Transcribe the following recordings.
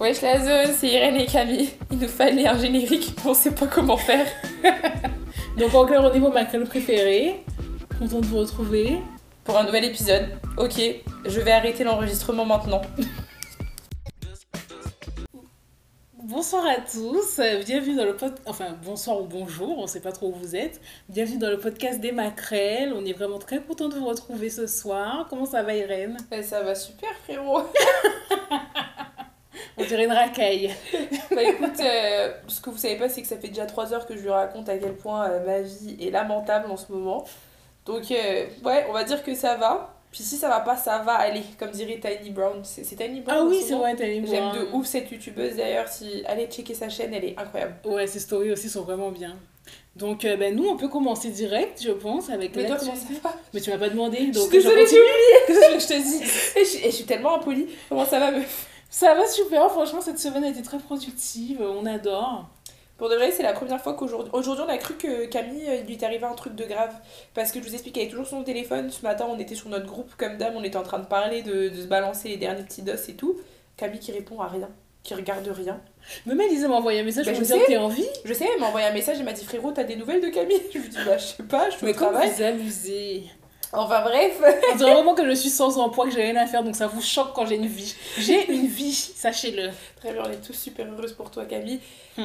Wesh la zone, c'est Irène et Camille. Il nous fallait un générique, on sait pas comment faire. Donc en clair, au niveau macro préféré, content de vous retrouver. Pour un nouvel épisode. Ok, je vais arrêter l'enregistrement maintenant. Bonsoir à tous, bienvenue dans le podcast, enfin bonsoir ou bonjour, on sait pas trop où vous êtes. Bienvenue dans le podcast des Macrelles, on est vraiment très content de vous retrouver ce soir. Comment ça va Irène? Eh, Ça va super frérot. On dirait une racaille. bah écoute, euh, ce que vous savez pas, c'est que ça fait déjà 3 heures que je lui raconte à quel point euh, ma vie est lamentable en ce moment. Donc euh, ouais, on va dire que ça va. Puis si ça va pas, ça va aller, comme dirait Tiny Brown. C'est Tiny Brown Ah oui, ce c'est vrai, t'as une J'aime de ouf cette youtubeuse d'ailleurs. Si allez checker sa chaîne, elle est incroyable. Ouais, ces stories aussi sont vraiment bien. Donc euh, ben, nous, on peut commencer direct, je pense, avec Mais toi, comment ça va? Mais tu m'as pas demandé, Je donc suis désolée, j'ai oublié. Qu'est-ce que je te dis et je, suis- et je suis tellement impolie. Comment ça va, meuf? Ça va super, franchement, cette semaine a été très productive, on adore. Pour de vrai, c'est la première fois qu'aujourd'hui. Aujourd'hui, on a cru que Camille, euh, lui est arrivé un truc de grave. Parce que je vous explique, elle est toujours sur son téléphone. Ce matin, on était sur notre groupe comme dame, on était en train de parler, de, de se balancer les derniers petits dos et tout. Camille qui répond à rien, qui regarde rien. Même Elisa m'a envoyé un message Bah, pour me dire t'es en vie? Je sais, elle m'a envoyé un message, elle m'a dit frérot, t'as des nouvelles de Camille? Je lui dis bah, je sais pas, je suis au Mais comme travail. vous abusez. Enfin bref. On dirait vraiment que je suis sans emploi, que j'ai rien à faire, donc ça vous choque quand j'ai une vie. J'ai une vie, sachez-le. Très bien, on est tous super heureuses pour toi, Camille.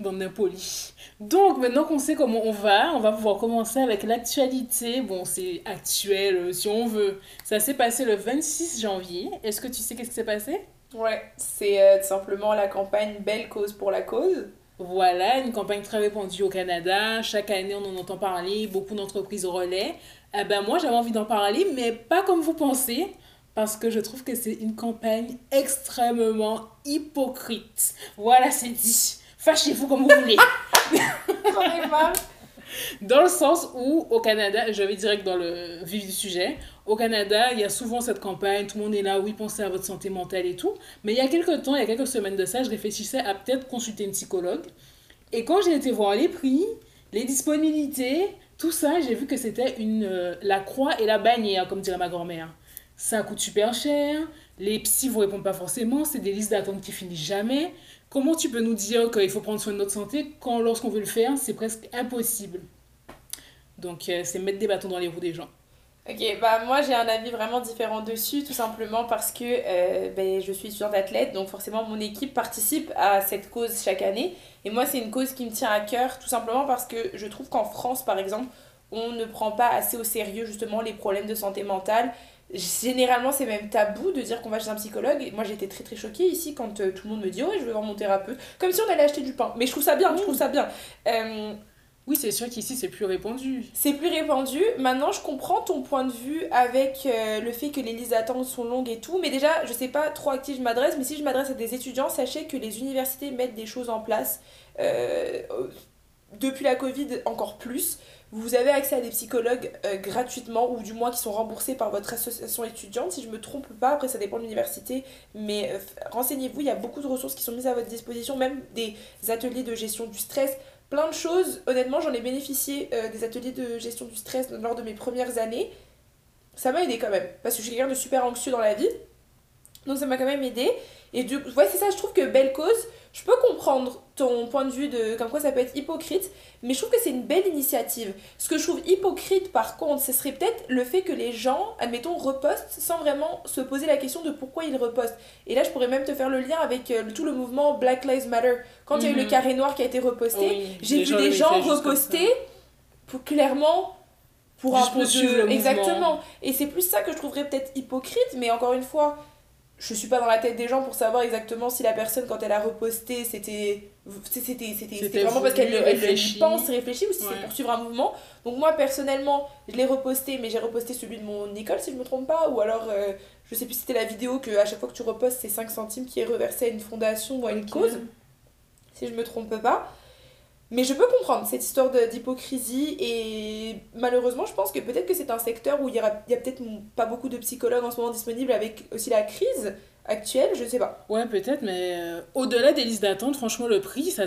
Bande d'impolis. Donc, maintenant qu'on sait comment on va, on va pouvoir commencer avec l'actualité. Bon, c'est actuel euh, si on veut. Ça s'est passé le 26 janvier. Est-ce que tu sais qu'est-ce qui s'est passé? Ouais, c'est euh, tout simplement la campagne Belle cause pour la cause. Voilà, une campagne très répandue au Canada. Chaque année, on en entend parler. Beaucoup d'entreprises relaient. Eh ben, moi, j'avais envie d'en parler, mais pas comme vous pensez. Parce que je trouve que c'est une campagne extrêmement hypocrite. Voilà, c'est dit. Fâchez-vous comme vous voulez. Dans le sens où, au Canada, je vais direct dans le vif du sujet, au Canada, il y a souvent cette campagne, tout le monde est là, oui, pensez à votre santé mentale et tout. Mais il y a quelques temps, il y a quelques semaines de ça, je réfléchissais à peut-être consulter une psychologue. Et quand j'ai été voir les prix, les disponibilités, tout ça, j'ai vu que c'était une euh, la croix et la bannière, comme dirait ma grand-mère. Ça coûte super cher, les psys vous répondent pas forcément, c'est des listes d'attente qui finissent jamais. Comment tu peux nous dire qu'il faut prendre soin de notre santé quand lorsqu'on veut le faire, c'est presque impossible donc, euh, c'est mettre des bâtons dans les roues des gens. Ok, bah moi j'ai un avis vraiment différent dessus, tout simplement parce que euh, ben, je suis étudiante athlète, donc forcément mon équipe participe à cette cause chaque année. Et moi c'est une cause qui me tient à cœur, tout simplement parce que je trouve qu'en France par exemple, on ne prend pas assez au sérieux justement les problèmes de santé mentale. Généralement c'est même tabou de dire qu'on va chez un psychologue. Et moi j'étais très très choquée ici quand euh, tout le monde me dit ouais je vais voir mon thérapeute. Comme si on allait acheter du pain. Mais je trouve ça bien, je trouve ça bien. Euh, Oui, c'est sûr qu'ici, c'est plus répandu. c'est plus répandu. Maintenant, je comprends ton point de vue avec euh, le fait que les listes d'attente sont longues et tout. Mais déjà, je sais pas trop à qui je m'adresse, mais si je m'adresse à des étudiants, sachez que les universités mettent des choses en place. depuis la Covid, encore plus. Vous avez accès à des psychologues euh, gratuitement, ou du moins qui sont remboursés par votre association étudiante. Si je me trompe pas, après ça dépend de l'université, mais euh, renseignez-vous, il y a beaucoup de ressources qui sont mises à votre disposition, même des ateliers de gestion du stress, plein de choses. Honnêtement, j'en ai bénéficié euh, des ateliers de gestion du stress lors de mes premières années. Ça m'a aidé quand même, parce que je suis quelqu'un de super anxieux dans la vie. Donc ça m'a quand même aidé. Et du coup, ouais, c'est ça, je trouve que belle cause, je peux comprendre ton point de vue de comme quoi ça peut être hypocrite, mais je trouve que c'est une belle initiative. Ce que je trouve hypocrite par contre, ce serait peut-être le fait que les gens, admettons, repostent sans vraiment se poser la question de pourquoi ils repostent. Et là, je pourrais même te faire le lien avec euh, tout le mouvement Black Lives Matter. Quand il y a eu le Mhm. carré noir qui a été reposté, Oui, j'ai vu des gens reposter pour clairement pour Juste un peu de exactement et c'est plus ça que je trouverais peut-être hypocrite mais encore une fois je suis pas dans la tête des gens pour savoir exactement si la personne quand elle a reposté c'était c'était c'était vraiment parce qu'elle voulu, elle- elle y réfléchi. pense réfléchit ou si Ouais. c'est pour suivre un mouvement donc moi personnellement je l'ai reposté mais j'ai reposté celui de mon école si je me trompe pas ou alors euh, je sais plus si c'était la vidéo que à chaque fois que tu repostes c'est 5 centimes qui est reversé à une fondation ou à une cause si je me trompe pas. Mais je peux comprendre cette histoire d'hypocrisie et malheureusement je pense que peut-être que c'est un secteur où il y, aura- il y a peut-être pas beaucoup de psychologues en ce moment disponibles avec aussi la crise actuelle, je sais pas. Ouais, peut-être, mais euh, au-delà des listes d'attente, franchement, le prix, ça,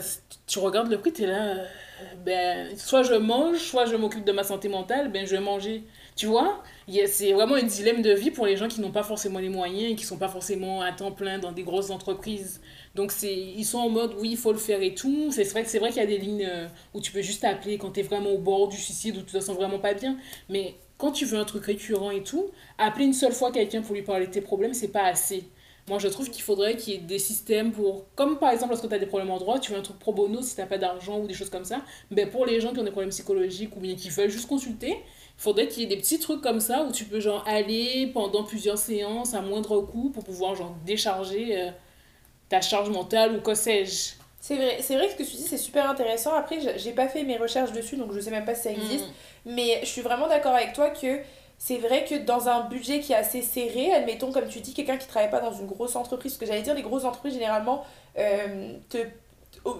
tu regardes le prix, t'es là, euh, ben, soit je mange, soit je m'occupe de ma santé mentale, ben, je vais manger. Tu vois C'est vraiment un dilemme de vie pour les gens qui n'ont pas forcément les moyens et qui sont pas forcément à temps plein dans des grosses entreprises. Donc, ils sont en mode, oui, il faut le faire et tout. C'est vrai, vrai qu'il y a des lignes euh, où tu peux juste appeler quand tu es vraiment au bord du suicide ou tu te sens vraiment pas bien. Mais quand tu veux un truc récurrent et tout, appeler une seule fois quelqu'un pour lui parler de tes problèmes, c'est pas assez. Moi, je trouve qu'il faudrait qu'il y ait des systèmes pour. Comme par exemple, lorsque tu as des problèmes en droit, tu veux un truc pro bono si tu pas d'argent ou des choses comme ça. Ben, pour les gens qui ont des problèmes psychologiques ou bien qui veulent juste consulter, il faudrait qu'il y ait des petits trucs comme ça où tu peux genre aller pendant plusieurs séances à moindre coût pour pouvoir genre décharger euh, ta charge mentale ou que sais-je. C'est vrai, c'est vrai que ce que tu dis, c'est super intéressant. Après, j'ai- pas fait mes recherches dessus, donc je sais même pas si ça existe. Mm. Mais je suis vraiment d'accord avec toi que c'est vrai que dans un budget qui est assez serré, admettons, comme tu dis, quelqu'un qui travaille pas dans une grosse entreprise, ce que j'allais dire, les grosses entreprises, généralement, euh, te,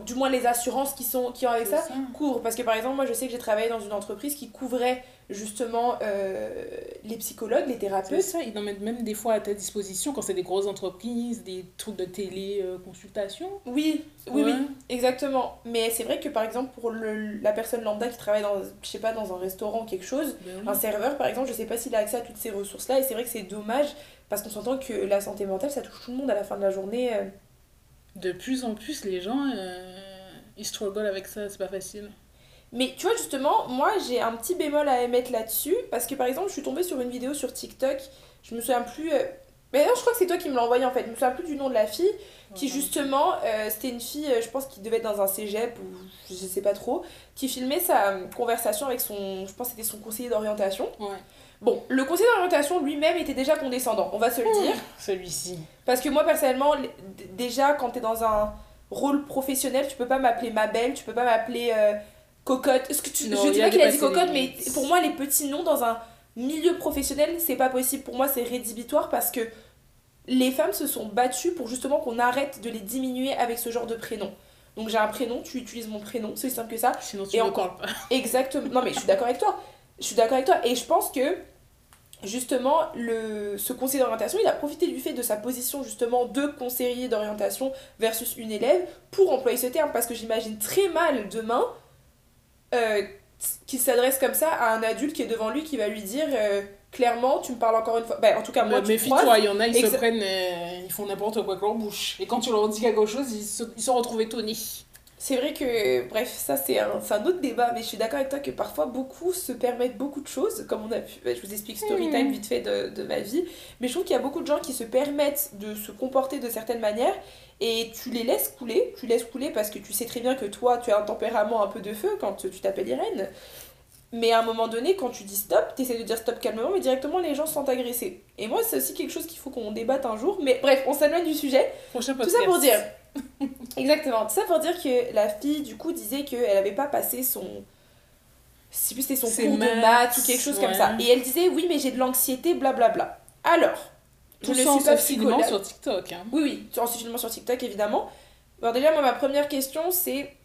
du moins les assurances qui, sont, qui ont avec ça, ça. couvrent. Parce que par exemple, moi, je sais que j'ai travaillé dans une entreprise qui couvrait justement euh, les psychologues, les thérapeutes. ça, ils en mettent même des fois à ta disposition quand c'est des grosses entreprises, des trucs de télé, euh. Oui, oui, Ouais. oui, exactement. Mais c'est vrai que par exemple, pour le, la personne lambda qui travaille dans, je sais pas, dans un restaurant ou quelque chose, Ben oui. un serveur par exemple, je sais pas s'il a accès à toutes ces ressources-là. Et c'est vrai que c'est dommage parce qu'on s'entend que la santé mentale, ça touche tout le monde à la fin de la journée. euh. De plus en plus, les gens, euh, ils struggle avec ça, c'est pas facile. Mais tu vois, justement, moi j'ai un petit bémol à émettre là-dessus parce que par exemple, je suis tombée sur une vidéo sur TikTok, je me souviens plus. euh, Mais non, je crois que c'est toi qui me l'as envoyé en fait, je me souviens plus du nom de la fille. qui justement, euh, c'était une fille, euh, je pense qui devait être dans un cégep ou je sais pas trop, qui filmait sa euh, conversation avec son, je pense que c'était son conseiller d'orientation. Ouais. Bon, le conseiller d'orientation lui-même était déjà condescendant, on va se le dire. Celui-ci. Parce que moi personnellement, déjà quand t'es dans un rôle professionnel, tu peux pas m'appeler ma belle, tu peux pas m'appeler euh, cocotte. Est-ce que tu... Non, je dis pas qu'il a dit cocotte, mais pour moi les petits noms dans un milieu professionnel, c'est pas possible. Pour moi c'est rédhibitoire parce que les femmes se sont battues pour justement qu'on arrête de les diminuer avec ce genre de prénom. Donc j'ai un prénom, tu utilises mon prénom, c'est simple que ça. Sinon, tu Et encore- pas. Exactement. Non, mais je suis d'accord avec toi. Je suis d'accord avec toi. Et je pense que, justement, le, ce conseiller d'orientation, il a profité du fait de sa position, justement, de conseiller d'orientation versus une élève pour employer ce terme. Parce que j'imagine très mal demain euh, qu'il s'adresse comme ça à un adulte qui est devant lui qui va lui dire euh, clairement, tu me parles encore une fois. Ben, en tout cas, moi, méfie-toi, il y en a, ils se prennent, euh, ils font n'importe quoi avec leur bouche. Et quand tu leur dis quelque chose, ils se, ils se retrouvent étonnés. C'est vrai que, bref, ça c'est un, un autre débat, mais je suis d'accord avec toi que parfois beaucoup se permettent beaucoup de choses, comme on a pu, je vous explique story time Mhm. vite fait de, de ma vie, mais je trouve qu'il y a beaucoup de gens qui se permettent de se comporter de certaines manières et tu les laisses couler, tu laisses couler parce que tu sais très bien que toi tu as un tempérament un peu de feu quand tu t'appelles Irène, mais à un moment donné, quand tu dis stop, tu essaies de dire stop calmement, mais directement les gens se sentent agressés. Et moi, c'est aussi quelque chose qu'il faut qu'on débatte un jour, mais bref, on s'éloigne du sujet. Prochain Tout podcast. ça pour dire. Exactement. Tout ça pour dire que la fille, du coup, disait qu'elle avait pas passé son. Je sais plus, c'était son cours de maths, ou quelque chose comme ça. Et elle disait, oui, mais j'ai de l'anxiété, blablabla. Alors, je Tout ne ça en suis pas psychologue. sur TikTok. Hein. Oui, oui, en filmant sur TikTok, évidemment. Alors, déjà, moi, ma première question, c'est.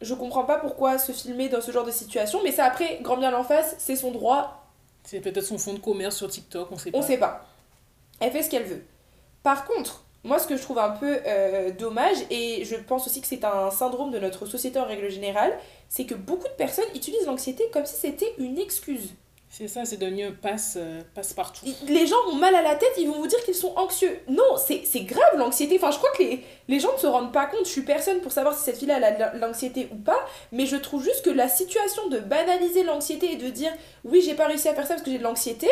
Je comprends pas pourquoi se filmer dans ce genre de situation, mais ça, après, grand bien l'en face, c'est son droit, C'est peut-être son fonds de commerce sur TikTok, on sait pas. on sait pas. Elle fait ce qu'elle veut. Par contre, moi, ce que je trouve un peu euh, dommage, et je pense aussi que c'est un syndrome de notre société en règle générale, c'est que beaucoup de personnes utilisent l'anxiété comme si c'était une excuse. C'est ça, c'est devenu un passe, euh, passe partout. Les gens ont mal à la tête, ils vont vous dire qu'ils sont anxieux. Non, c'est grave l'anxiété. Enfin, je crois que les, les gens ne se rendent pas compte. Je suis personne pour savoir si cette fille-là a de l'anxiété ou pas, mais je trouve juste que la situation de banaliser l'anxiété et de dire oui, j'ai pas réussi à faire ça parce que j'ai de l'anxiété,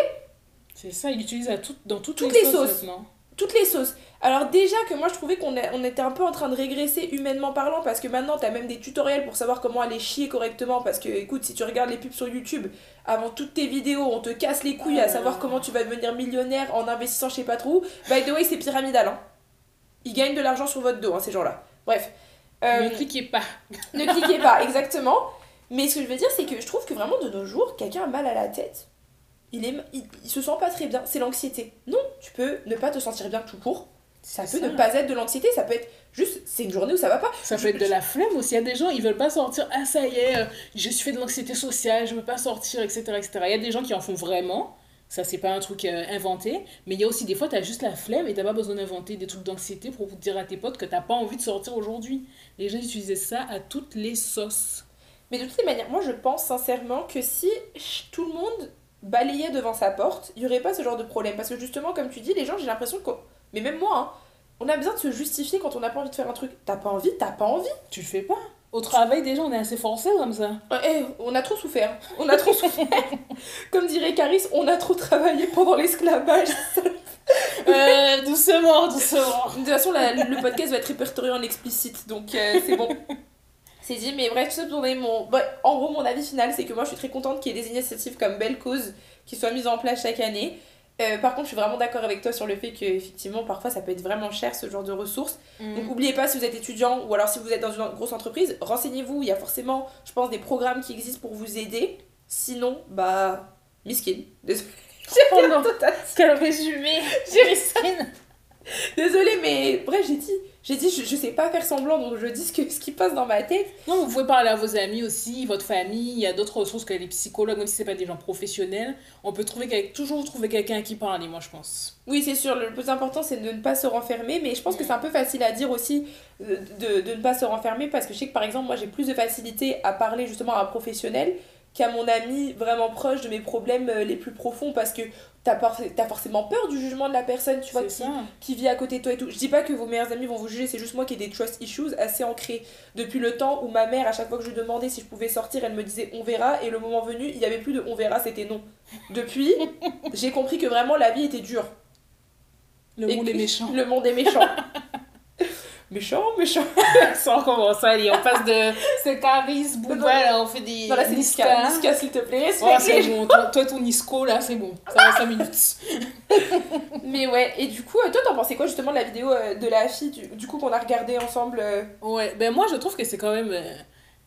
C'est ça, il l'utilise à tout, dans toutes, Toutes les, les sauces, sauces. Toutes les sauces. Alors déjà que moi je trouvais qu'on on était un peu en train de régresser humainement parlant parce que maintenant t'as même des tutoriels pour savoir comment aller chier correctement parce que écoute si tu regardes les pubs sur YouTube avant toutes tes vidéos on te casse les couilles à Ah. savoir comment tu vas devenir millionnaire en investissant je sais pas trop où. By the way c'est pyramidal hein. Ils gagnent de l'argent sur votre dos hein, ces gens-là. Bref. Euh, Ne cliquez pas. ne cliquez pas, exactement. Mais ce que je veux dire, c'est que je trouve que vraiment de nos jours, quelqu'un a mal à la tête. Il, est, il, il se sent pas très bien, c'est l'anxiété. Non, tu peux ne pas te sentir bien tout court. Ça peut ça. ne pas être de l'anxiété, ça peut être juste, c'est une journée où ça va pas. Ça peut être de la flemme aussi. Il y a des gens, ils veulent pas sortir. Ah, ça y est, euh, je suis fait de l'anxiété sociale, je veux pas sortir, etc., etc. Il y a des gens qui en font vraiment. Ça, c'est pas un truc euh, inventé. Mais il y a aussi des fois, t'as juste la flemme et t'as pas besoin d'inventer des trucs d'anxiété pour dire à tes potes que t'as pas envie de sortir aujourd'hui. Les gens utilisaient ça à toutes les sauces. Mais de toutes les manières, moi je pense sincèrement que si tout le monde balayait devant sa porte, il n'y aurait pas ce genre de problème. Parce que justement, comme tu dis, les gens, j'ai l'impression que. Mais même moi, hein, on a besoin de se justifier quand on n'a pas envie de faire un truc. T'as pas envie, t'as pas envie. Tu le fais pas. Au travail, déjà, on est assez forcé comme ça. Eh, on a trop souffert. On a trop souffert. Comme dirait Caris, on a trop travaillé pendant l'esclavage. Euh, doucement, doucement. De toute façon, la- le podcast va être répertorié en explicite, donc euh, c'est bon. C'est dit, mais bref, tout ça pour donner mon. ouais, en gros, mon avis final, c'est que moi, je suis très contente qu'il y ait des initiatives comme Belle Cause qui soient mises en place chaque année. Euh, par contre, je suis vraiment d'accord avec toi sur le fait que, effectivement, parfois, ça peut être vraiment cher ce genre de ressources. Donc, n'oubliez pas, si vous êtes étudiant ou alors si vous êtes dans une grosse entreprise, renseignez-vous. Il y a forcément, je pense, des programmes qui existent pour vous aider. Sinon, bah, miskin. Désolée. Oh. Quel résumé Jérissine Désolée, mais bref, j'ai dit, j'ai dit, je, je sais pas faire semblant, donc je dis ce, que, ce qui passe dans ma tête. Non, vous pouvez parler à vos amis aussi, votre famille. Il y a d'autres ressources que les psychologues, même si c'est pas des gens professionnels. On peut trouver toujours trouver quelqu'un qui parler, moi, je pense. Oui, c'est sûr, le plus important c'est de ne pas se renfermer, mais je pense que c'est un peu facile à dire aussi euh, de, de ne pas se renfermer parce que je sais que par exemple, moi j'ai plus de facilité à parler justement à un professionnel qu'à mon ami vraiment proche de mes problèmes euh, les plus profonds parce que t'as forcément peur du jugement de la personne, tu vois, qui, vit à côté de toi et tout. Je dis pas que vos meilleurs amis vont vous juger, c'est juste moi qui ai des trust issues assez ancrés depuis le temps où ma mère, à chaque fois que je lui demandais si je pouvais sortir, elle me disait on verra, et le moment venu, il y avait plus de on verra, c'était non. Depuis, j'ai compris que vraiment la vie était dure. Le Et monde est méchant. Le monde est méchant. Méchant, méchant. Ça recommence, allez, on passe de non. Booba, là, on fait des. Non, là, c'est Niska. Niska, s'il te plaît. Oh, c'est bon, toi, toi, ton Nisco, là, c'est bon. Ça va 5 minutes. Mais ouais, et du coup, euh, toi, t'en pensais quoi justement de la vidéo euh, de la fille, du, du coup, qu'on a regardé ensemble euh, Ouais, ben moi, je trouve que c'est quand même. euh,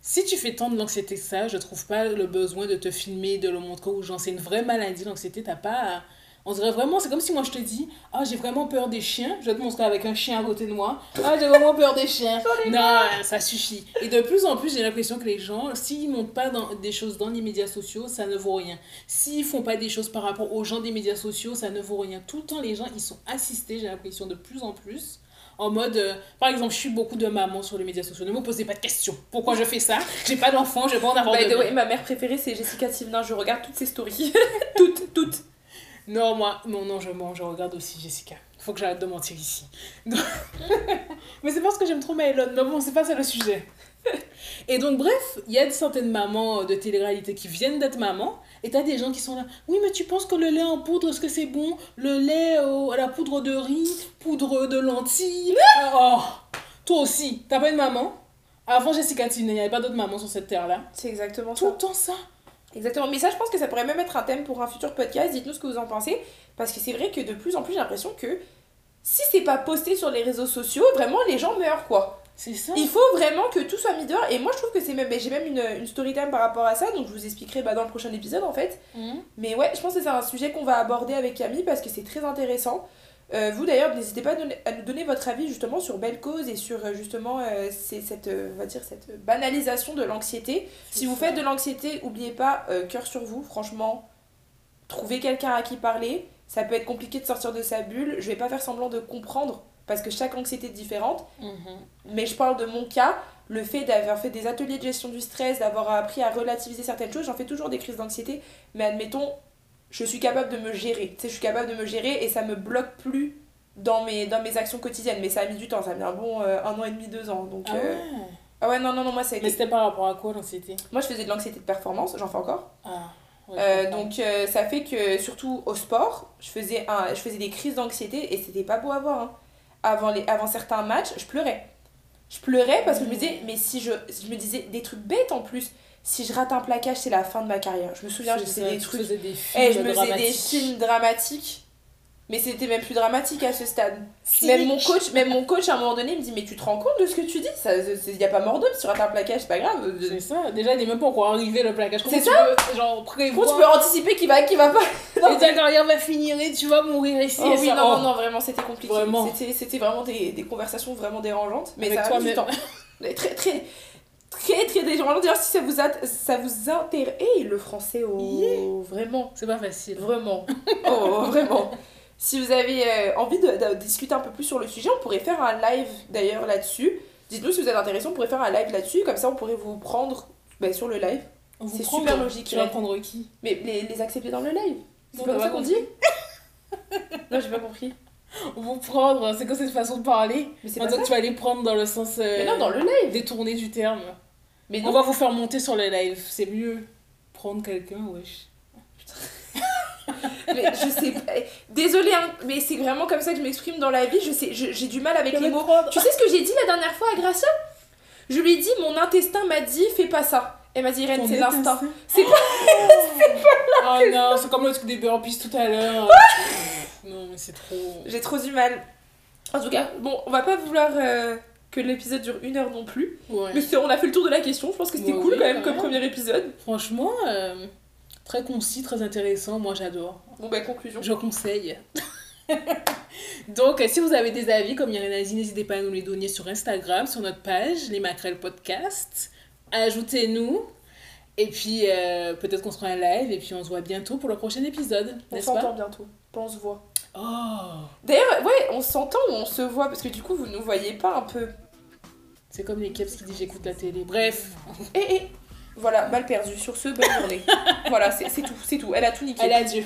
Si tu fais tant de l'anxiété que ça, je trouve pas le besoin de te filmer, de le montrer aux gens. C'est une vraie maladie, l'anxiété, t'as pas. à- On dirait vraiment, c'est comme si moi je te dis, ah j'ai vraiment peur des chiens, je vais te montrer avec un chien à côté de moi, ah j'ai vraiment peur des chiens. Non, ça suffit. Et de plus en plus, j'ai l'impression que les gens, s'ils montent pas dans, des choses dans les médias sociaux, ça ne vaut rien. S'ils font pas des choses par rapport aux gens des médias sociaux, ça ne vaut rien. Tout le temps, les gens, ils sont assistés, j'ai l'impression, de plus en plus. En mode, euh, par exemple, je suis beaucoup de mamans sur les médias sociaux. Ne me posez pas de questions. Pourquoi je fais ça? J'ai pas d'enfant, je vais pas en avoir By de ma mère préférée, c'est Jessica Tivnin. Je regarde toutes ses stories. toutes, toutes. Non, moi, non, non, je mens, je regarde aussi Jessica. Faut que j'arrête de mentir ici. Donc- Mais c'est parce que j'aime trop Maëlon. Mais bon, c'est pas ça le sujet. Et donc, bref, il y a certaines mamans de télé-réalité qui viennent d'être mamans. Et t'as des gens qui sont là. Oui, mais tu penses que le lait en poudre, est-ce que c'est bon? Le lait au- à la poudre de riz, poudre de lentilles? Oh, toi aussi, t'as pas une maman? Avant Jessica Tina, il n'y avait pas d'autres mamans sur cette terre-là. C'est exactement Tout ça. le temps ça. Exactement. Mais ça, je pense que ça pourrait même être un thème pour un futur podcast. Dites-nous ce que vous en pensez. Parce que c'est vrai que de plus en plus, j'ai l'impression que si c'est pas posté sur les réseaux sociaux, vraiment, les gens meurent, quoi. C'est ça. Il faut vraiment que tout soit mis dehors. Et moi, je trouve que c'est même. ben, J'ai même une, une story time par rapport à ça. Donc, je vous expliquerai bah, dans le prochain épisode, en fait. Mhm. Mais ouais, je pense que c'est un sujet qu'on va aborder avec Camille parce que c'est très intéressant. Euh, vous d'ailleurs, n'hésitez pas à, nous donner votre avis justement sur Belle Cause et sur euh, justement euh, c'est cette, euh, va dire, cette banalisation de l'anxiété. Si vous faites de l'anxiété, n'oubliez pas, cœur sur vous, franchement, trouvez quelqu'un à qui parler. Ça peut être compliqué de sortir de sa bulle. Je vais pas faire semblant de comprendre parce que chaque anxiété est différente. Mhm. Mais je parle de mon cas, le fait d'avoir fait des ateliers de gestion du stress, d'avoir appris à relativiser certaines choses, j'en fais toujours des crises d'anxiété, mais admettons, je suis capable de me gérer. Tu sais, je suis capable de me gérer et ça me bloque plus dans mes, dans mes actions quotidiennes. Mais ça a mis du temps, ça a mis un bon euh, un an et demi, deux ans. Donc, Ah euh, ouais? ah ouais, non, non, non, moi ça a été- Mais c'était par rapport à quoi l'anxiété? Moi je faisais de l'anxiété de performance, j'en fais encore. Ah, ouais, Euh, donc ça fait que surtout au sport, je faisais, un, je faisais des crises d'anxiété et c'était pas beau à voir. hein. Avant, les, avant certains matchs, je pleurais. Je pleurais parce que je me disais, mais si je, je me disais des trucs bêtes en plus, si je rate un plaquage, c'est la fin de ma carrière. Je me souviens, faisais ça, des trucs. des films Eh, je me faisais des dramatiques. films dramatiques. Mais c'était même plus dramatique à ce stade. Si. Même mon coach, même mon coach à un moment donné il me dit mais tu te rends compte de ce que tu dis? Ça, il y a pas mort d'homme si tu rates un plaquage, c'est pas grave. C'est ça, déjà il n'est même pas encore arrivé le plaquage. Comment C'est tu peux, genre, Comment prévoir tu peux anticiper qu'il va, qu'il va pas? Et ta carrière va finir et tu vas mourir ici. Oh et oui, ça, non, oh. non, vraiment, c'était compliqué. Vraiment. C'était, c'était vraiment des, des conversations vraiment dérangeantes. Mais Avec ça a mis du temps. Mais Très, très, très, très dérangeant. D'ailleurs, si ça vous, a- ça vous intéresse. Eh, le français, oh, vraiment, C'est pas facile. vraiment. Oh, vraiment. Si vous avez euh, envie de, de discuter un peu plus sur le sujet, on pourrait faire un live d'ailleurs là-dessus. Dites-nous si vous êtes intéressé, on pourrait faire un live là-dessus. Comme ça, on pourrait vous prendre ben, sur le live. C'est super logique, Tu vas prendre qui? Mais les, les accepter dans le live. C'est pas t'as ça qu'on dit Non, j'ai pas compris. Vous prendre, c'est quoi cette façon de parler? Mais c'est pas ça. tu vas les prendre dans le sens euh, Mais non, dans le live. détourné du terme. Mais On va vous faire monter sur le live, c'est mieux. Prendre quelqu'un, wesh. Mais je sais pas. Désolée, hein, mais c'est vraiment comme ça que je m'exprime dans la vie. Je sais, j'ai du mal avec les mots. Tu sais ce que j'ai dit la dernière fois à Gracia? Je lui ai dit, mon intestin m'a dit, fais pas ça. Elle m'a dit, Irène, c'est l'instinct. intestin? C'est pas. Oh non, c'est comme le truc des burpees tout à l'heure. non, mais c'est trop. J'ai trop du mal. En tout cas, bon, on va pas vouloir euh, que l'épisode dure une heure non plus. Ouais. Mais on a fait le tour de la question. Je pense que c'était Ouais, cool oui, quand même comme premier épisode. Franchement, euh, très concis, très intéressant. Moi, j'adore. Bon, bah, conclusion. Je conseille. Donc, euh, si vous avez des avis, comme Irène a dit, n'hésitez pas à nous les donner sur Instagram, sur notre page, les Macrel Podcast. Ajoutez-nous. Et puis, euh, peut-être qu'on se fera un live. Et puis, on se voit bientôt pour le prochain épisode. On s'entend bientôt. On se voit. Oh D'ailleurs, ouais, on s'entend ou on se voit parce que du coup, vous nous voyez pas un peu. C'est comme les Keps qui disent j'écoute la télé. Bref, Eh, eh. Voilà, mal perdu. Sur ce, bonne journée. voilà, c'est tout, c'est tout. Elle a tout niqué. allez, adieu.